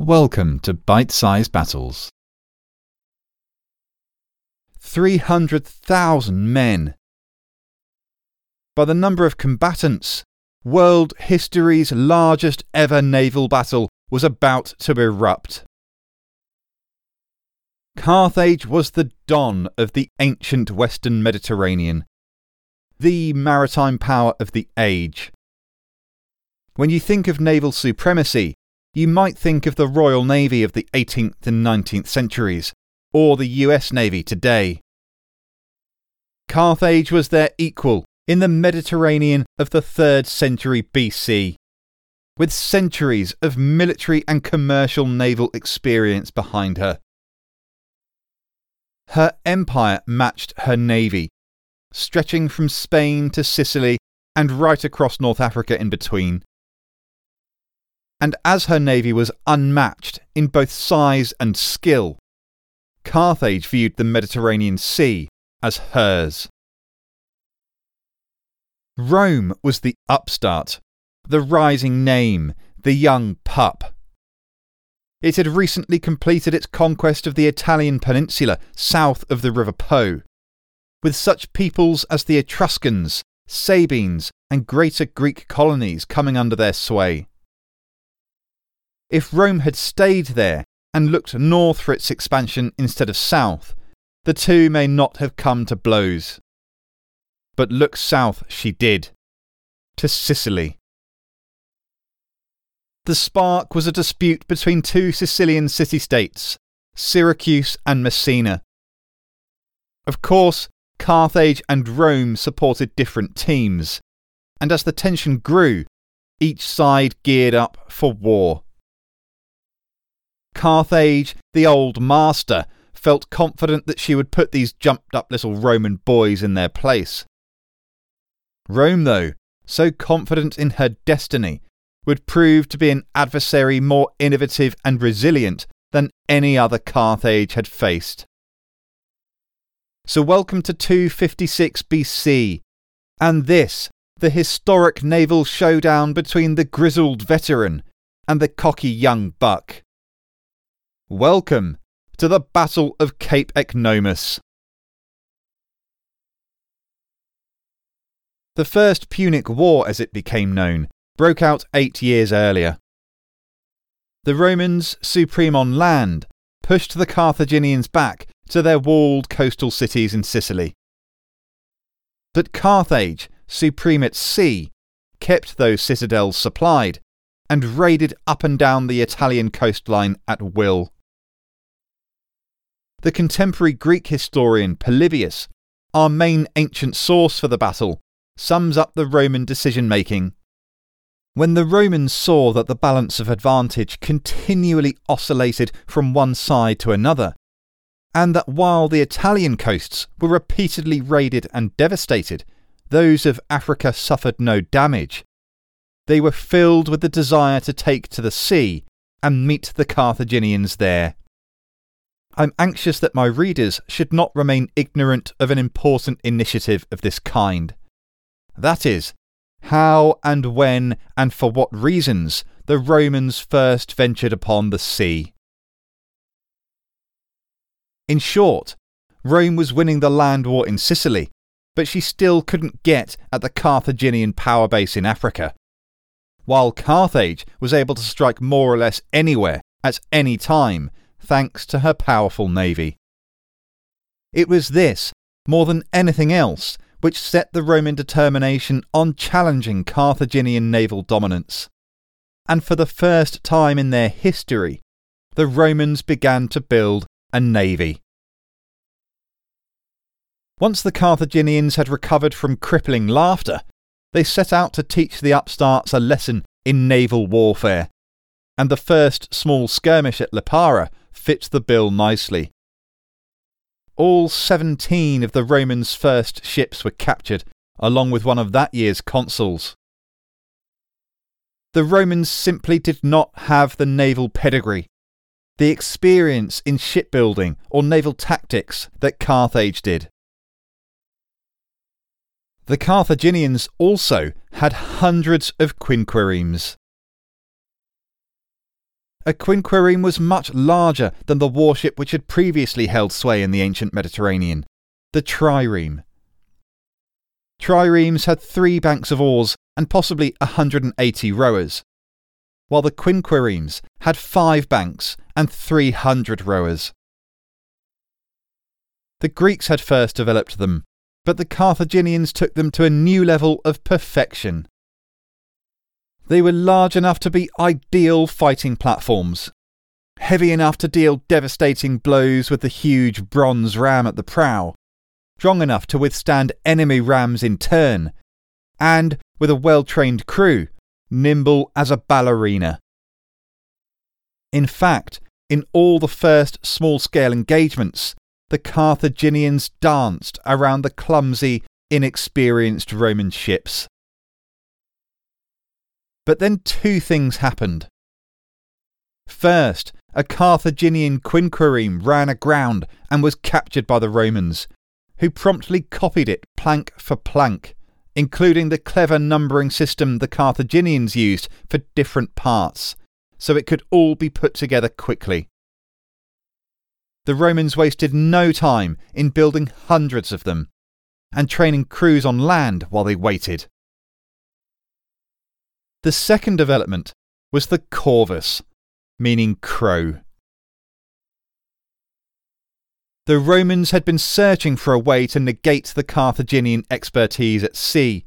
Welcome to Bite Size Battles. 300,000 men. By the number of combatants, world history's largest ever naval battle was about to erupt. Carthage was the Don of the ancient Western Mediterranean, the maritime power of the age. When you think of naval supremacy, you might think of the Royal Navy of the 18th and 19th centuries, or the US Navy today. Carthage was their equal in the Mediterranean of the 3rd century BC, with centuries of military and commercial naval experience behind her. Her empire matched her navy, stretching from Spain to Sicily and right across North Africa in between and as her navy was unmatched in both size and skill, Carthage viewed the Mediterranean Sea as hers. Rome was the upstart, the rising name, the young pup. It had recently completed its conquest of the Italian peninsula south of the River Po, with such peoples as the Etruscans, Sabines, and greater Greek colonies coming under their sway. If Rome had stayed there and looked north for its expansion instead of south, the two may not have come to blows. But look south she did, to Sicily. The spark was a dispute between two Sicilian city states, Syracuse and Messina. Of course, Carthage and Rome supported different teams, and as the tension grew, each side geared up for war. Carthage, the old master, felt confident that she would put these jumped up little Roman boys in their place. Rome, though, so confident in her destiny, would prove to be an adversary more innovative and resilient than any other Carthage had faced. So, welcome to 256 BC, and this, the historic naval showdown between the grizzled veteran and the cocky young buck. Welcome to the Battle of Cape Ecnomus. The First Punic War, as it became known, broke out eight years earlier. The Romans, supreme on land, pushed the Carthaginians back to their walled coastal cities in Sicily. But Carthage, supreme at sea, kept those citadels supplied and raided up and down the Italian coastline at will. The contemporary Greek historian Polybius, our main ancient source for the battle, sums up the Roman decision making. When the Romans saw that the balance of advantage continually oscillated from one side to another, and that while the Italian coasts were repeatedly raided and devastated, those of Africa suffered no damage, they were filled with the desire to take to the sea and meet the Carthaginians there. I'm anxious that my readers should not remain ignorant of an important initiative of this kind. That is, how and when and for what reasons the Romans first ventured upon the sea. In short, Rome was winning the land war in Sicily, but she still couldn't get at the Carthaginian power base in Africa. While Carthage was able to strike more or less anywhere, at any time, thanks to her powerful navy. It was this, more than anything else, which set the Roman determination on challenging Carthaginian naval dominance. And for the first time in their history, the Romans began to build a navy. Once the Carthaginians had recovered from crippling laughter, they set out to teach the upstarts a lesson in naval warfare. And the first small skirmish at Lipara fits the bill nicely. All 17 of the Romans' first ships were captured, along with one of that year's consuls. The Romans simply did not have the naval pedigree, the experience in shipbuilding or naval tactics that Carthage did. The Carthaginians also had hundreds of quinqueremes. A quinquereme was much larger than the warship which had previously held sway in the ancient Mediterranean, the trireme. Triremes had three banks of oars and possibly 180 rowers, while the quinqueremes had five banks and 300 rowers. The Greeks had first developed them, but the Carthaginians took them to a new level of perfection. They were large enough to be ideal fighting platforms, heavy enough to deal devastating blows with the huge bronze ram at the prow, strong enough to withstand enemy rams in turn, and, with a well trained crew, nimble as a ballerina. In fact, in all the first small scale engagements, the Carthaginians danced around the clumsy, inexperienced Roman ships. But then two things happened. First, a Carthaginian quinquereme ran aground and was captured by the Romans, who promptly copied it plank for plank, including the clever numbering system the Carthaginians used for different parts, so it could all be put together quickly. The Romans wasted no time in building hundreds of them and training crews on land while they waited. The second development was the corvus, meaning crow. The Romans had been searching for a way to negate the Carthaginian expertise at sea,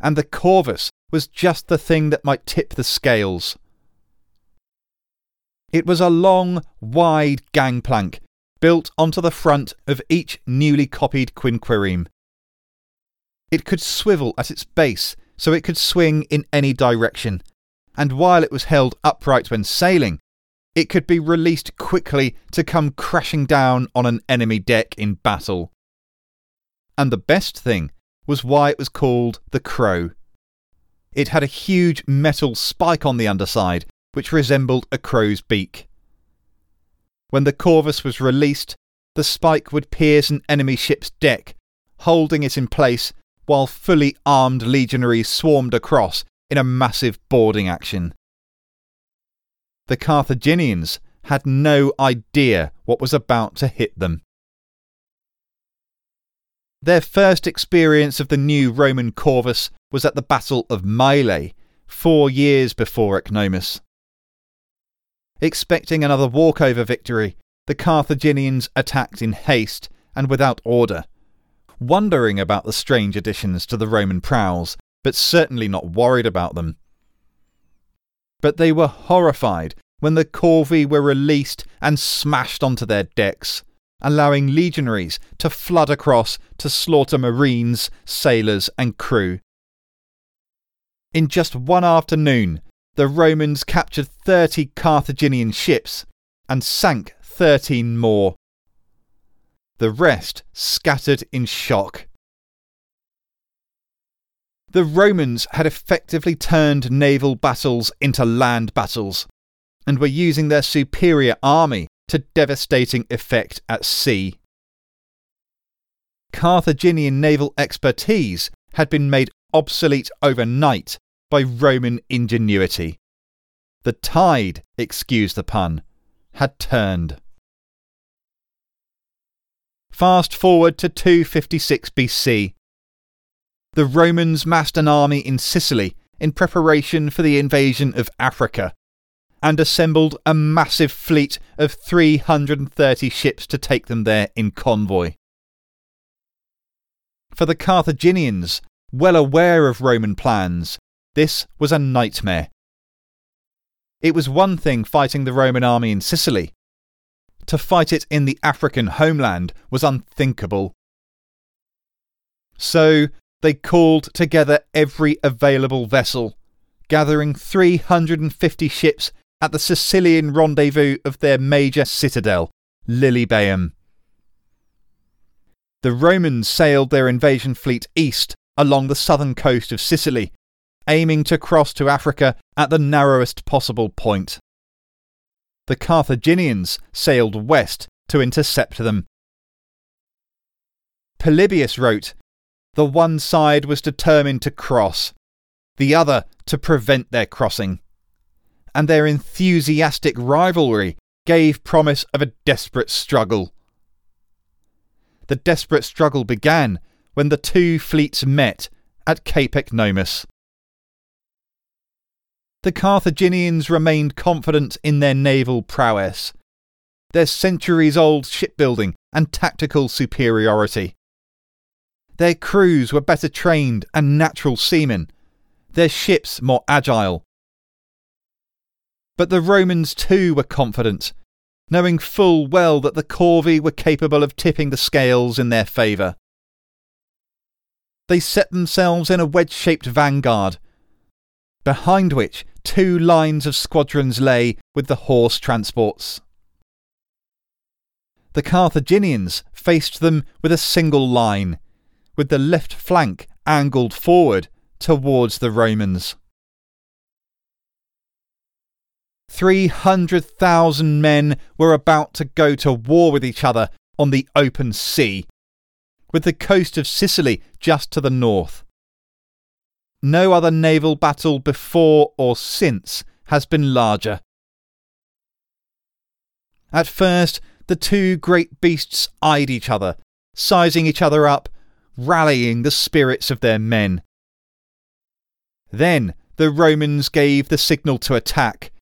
and the corvus was just the thing that might tip the scales. It was a long, wide gangplank built onto the front of each newly copied quinquereme. It could swivel at its base so it could swing in any direction, and while it was held upright when sailing, it could be released quickly to come crashing down on an enemy deck in battle. And the best thing was why it was called the Crow. It had a huge metal spike on the underside, which resembled a crow's beak. When the Corvus was released, the spike would pierce an enemy ship's deck, holding it in place while fully armed legionaries swarmed across in a massive boarding action. The Carthaginians had no idea what was about to hit them. Their first experience of the new Roman Corvus was at the Battle of Mylae, four years before Ecnomus. Expecting another walkover victory, the Carthaginians attacked in haste and without order, wondering about the strange additions to the Roman prows, but certainly not worried about them but they were horrified when the corvi were released and smashed onto their decks, allowing legionaries to flood across to slaughter marines, sailors, and crew. In just one afternoon, the Romans captured 30 Carthaginian ships and sank 13 more. The rest scattered in shock the Romans had effectively turned naval battles into land battles and were using their superior army to devastating effect at sea. Carthaginian naval expertise had been made obsolete overnight by Roman ingenuity. The tide, excuse the pun, had turned. Fast forward to 256 BC, the Romans massed an army in Sicily in preparation for the invasion of Africa and assembled a massive fleet of 330 ships to take them there in convoy. For the Carthaginians, well aware of Roman plans, this was a nightmare. It was one thing fighting the Roman army in Sicily. To fight it in the African homeland was unthinkable. So they called together every available vessel, gathering 350 ships at the Sicilian rendezvous of their major citadel, Lilybaeum. The Romans sailed their invasion fleet east along the southern coast of Sicily, aiming to cross to Africa at the narrowest possible point. The Carthaginians sailed west to intercept them. Polybius wrote the one side was determined to cross, the other to prevent their crossing. and their enthusiastic rivalry gave promise of a desperate struggle. The desperate struggle began when the two fleets met at Cape Ecnomus. The Carthaginians remained confident in their naval prowess, their centuries old shipbuilding and tactical superiority. Their crews were better trained and natural seamen, their ships more agile. But the Romans too were confident, knowing full well that the corvi were capable of tipping the scales in their favour. They set themselves in a wedge shaped vanguard, behind which two lines of squadrons lay with the horse transports. The Carthaginians faced them with a single line, with the left flank angled forward towards the Romans. 300,000 men were about to go to war with each other on the open sea, with the coast of Sicily just to the north. No other naval battle before or since has been larger. At first, the two great beasts eyed each other, sizing each other up, rallying the spirits of their men. Then the Romans gave the signal to attack,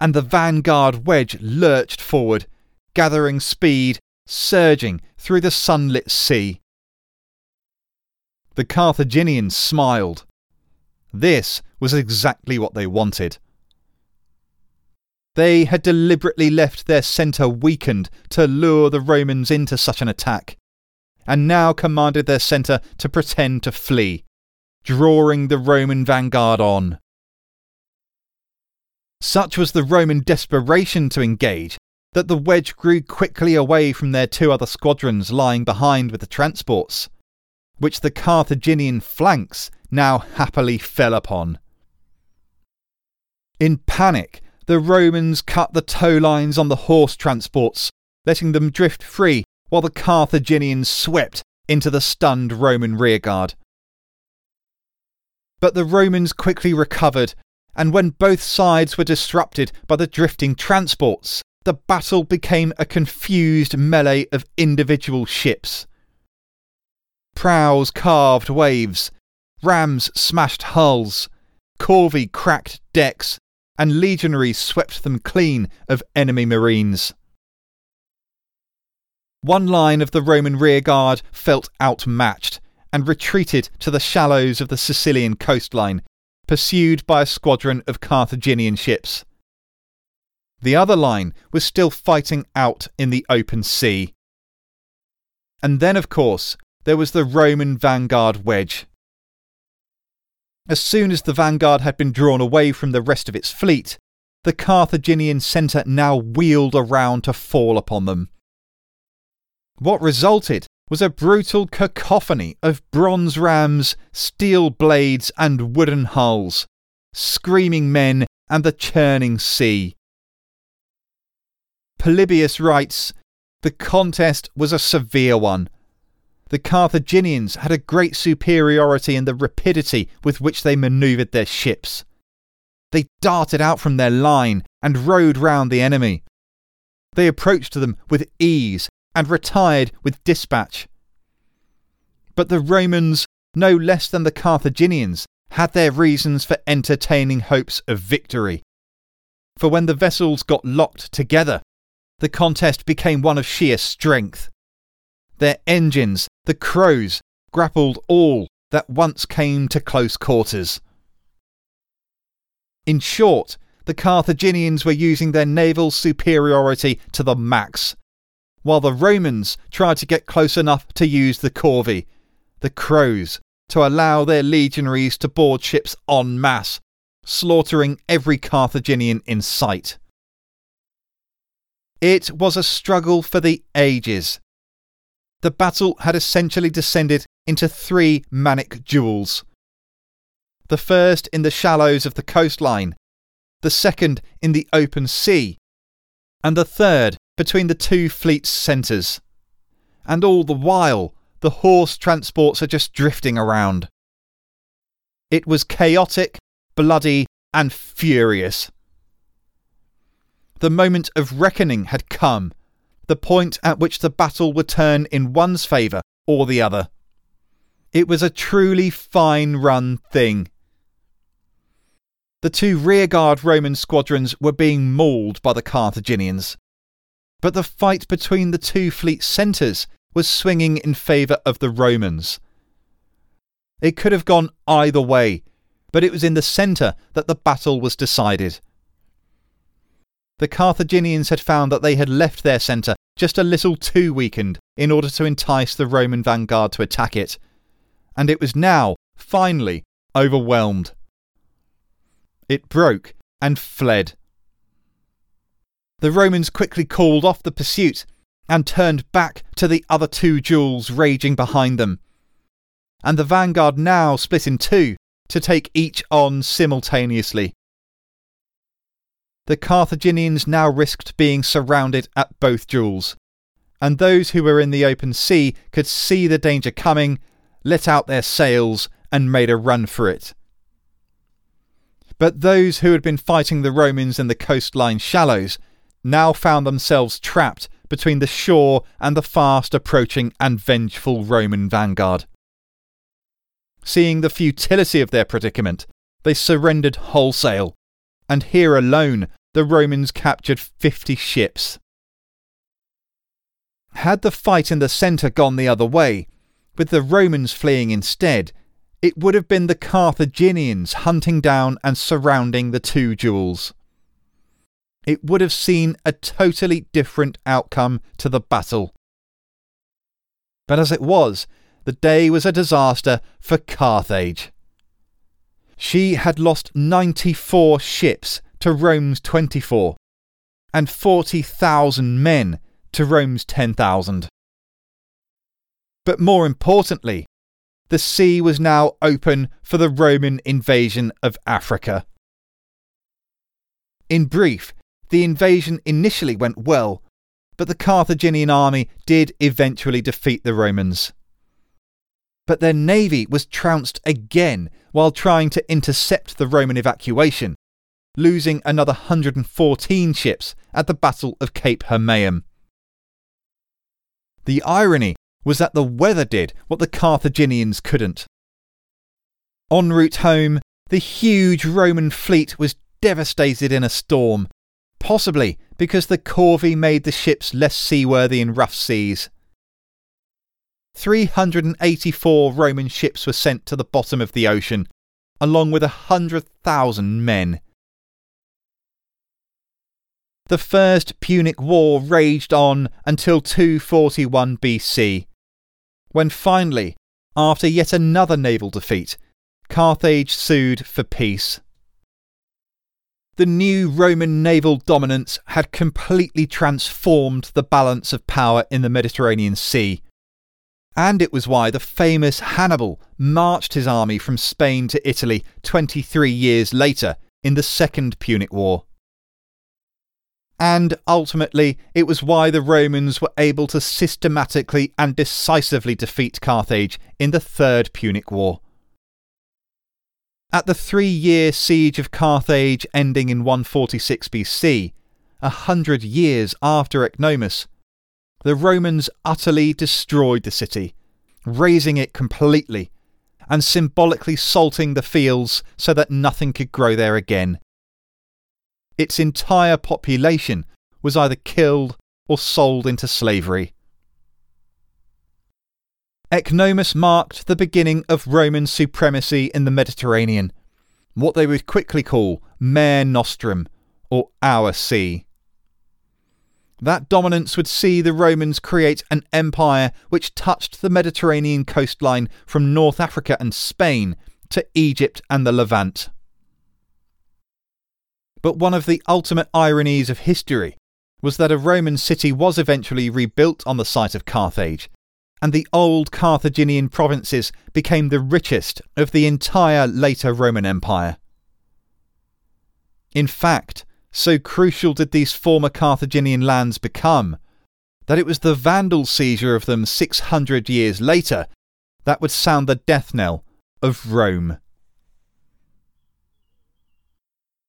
and the vanguard wedge lurched forward, gathering speed, surging through the sunlit sea. The Carthaginians smiled. This was exactly what they wanted. They had deliberately left their centre weakened to lure the Romans into such an attack, and now commanded their centre to pretend to flee, drawing the Roman vanguard on. Such was the Roman desperation to engage that the wedge grew quickly away from their two other squadrons lying behind with the transports, which the Carthaginian flanks now happily fell upon. In panic, the Romans cut the tow lines on the horse transports, letting them drift free while the Carthaginians swept into the stunned Roman rearguard. But the Romans quickly recovered, and when both sides were disrupted by the drifting transports, the battle became a confused melee of individual ships. Prows carved waves, rams smashed hulls, corvi cracked decks, and legionaries swept them clean of enemy marines. One line of the Roman rearguard felt outmatched and retreated to the shallows of the Sicilian coastline, pursued by a squadron of Carthaginian ships. The other line was still fighting out in the open sea. And then, of course, there was the Roman vanguard wedge. As soon as the vanguard had been drawn away from the rest of its fleet, the Carthaginian centre now wheeled around to fall upon them. What resulted was a brutal cacophony of bronze rams, steel blades, and wooden hulls, screaming men, and the churning sea. Polybius writes The contest was a severe one, the Carthaginians had a great superiority in the rapidity with which they manoeuvred their ships. They darted out from their line and rode round the enemy. They approached them with ease and retired with dispatch. But the Romans, no less than the Carthaginians, had their reasons for entertaining hopes of victory. For when the vessels got locked together, the contest became one of sheer strength. Their engines the crows grappled all that once came to close quarters. In short, the Carthaginians were using their naval superiority to the max, while the Romans tried to get close enough to use the corvi, the crows, to allow their legionaries to board ships en masse, slaughtering every Carthaginian in sight. It was a struggle for the ages, the battle had essentially descended into three manic duels. The first in the shallows of the coastline, the second in the open sea, and the third between the two fleets' centres. And all the while, the horse transports are just drifting around. It was chaotic, bloody, and furious. the moment of reckoning had come, the point at which the battle would turn in one's favour or the other. It was a truly fine run thing. The two rearguard Roman squadrons were being mauled by the Carthaginians. But the fight between the two fleet centres was swinging in favour of the Romans. It could have gone either way, but it was in the centre that the battle was decided. The Carthaginians had found that they had left their centre just a little too weakened in order to entice the Roman vanguard to attack it, and it was now, finally, overwhelmed. It broke and fled. The Romans quickly called off the pursuit and turned back to the other two duels raging behind them. And the vanguard now split in two to take each on simultaneously. The Carthaginians now risked being surrounded at both duels, and those who were in the open sea could see the danger coming, let out their sails, and made a run for it. But those who had been fighting the Romans in the coastline shallows now found themselves trapped between the shore and the fast approaching and vengeful Roman vanguard. Seeing the futility of their predicament, they surrendered wholesale, and here alone the Romans captured 50 ships. Had the fight in the centre gone the other way, with the Romans fleeing instead, it would have been the Carthaginians hunting down and surrounding the two duels. It would have seen a totally different outcome to the battle. But as it was, the day was a disaster for Carthage. She had lost 94 ships to Rome's 24, and 40,000 men to Rome's 10,000. But more importantly, the sea was now open for the Roman invasion of Africa. In brief, the invasion initially went well, but the Carthaginian army did eventually defeat the Romans. But their navy was trounced again while trying to intercept the Roman evacuation, losing another 114 ships at the Battle of Cape Hermaeum. The irony was that the weather did what the Carthaginians couldn't. En route home, the huge Roman fleet was devastated in a storm, possibly because the corvi made the ships less seaworthy in rough seas. 384 Roman ships were sent to the bottom of the ocean, along with a 100,000 men. The First Punic War raged on until 241 BC, when finally, after yet another naval defeat, Carthage sued for peace. The new Roman naval dominance had completely transformed the balance of power in the Mediterranean Sea. And it was why the famous Hannibal marched his army from Spain to Italy 23 years later in the Second Punic War. And ultimately, it was why the Romans were able to systematically and decisively defeat Carthage in the Third Punic War. At the three year siege of Carthage ending in 146 BC, a hundred years after Ecnomus, the Romans utterly destroyed the city, razing it completely and symbolically salting the fields so that nothing could grow there again its entire population was either killed or sold into slavery. Ecnomus marked the beginning of Roman supremacy in the Mediterranean, what they would quickly call Mare Nostrum, or Our Sea. That dominance would see the Romans create an empire which touched the Mediterranean coastline from North Africa and Spain to Egypt and the Levant. But one of the ultimate ironies of history was that a Roman city was eventually rebuilt on the site of Carthage, and the old Carthaginian provinces became the richest of the entire later Roman Empire. In fact, so crucial did these former Carthaginian lands become that it was the Vandal seizure of them 600 years later that would sound the death knell of Rome.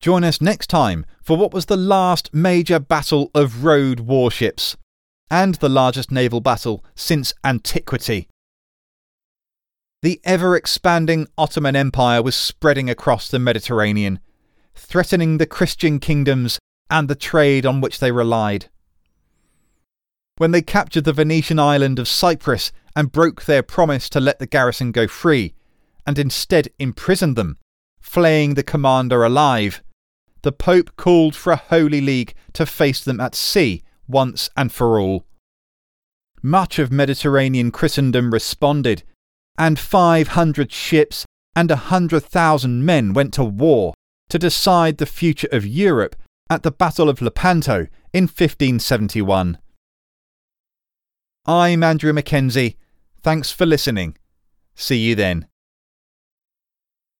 Join us next time for what was the last major battle of rowed warships and the largest naval battle since antiquity. The ever expanding Ottoman Empire was spreading across the Mediterranean, threatening the Christian kingdoms and the trade on which they relied. When they captured the Venetian island of Cyprus and broke their promise to let the garrison go free, and instead imprisoned them, flaying the commander alive, the Pope called for a Holy League to face them at sea once and for all. Much of Mediterranean Christendom responded, and 500 ships and a 100,000 men went to war to decide the future of Europe at the Battle of Lepanto in 1571. I'm Andrew Mackenzie. Thanks for listening. See you then.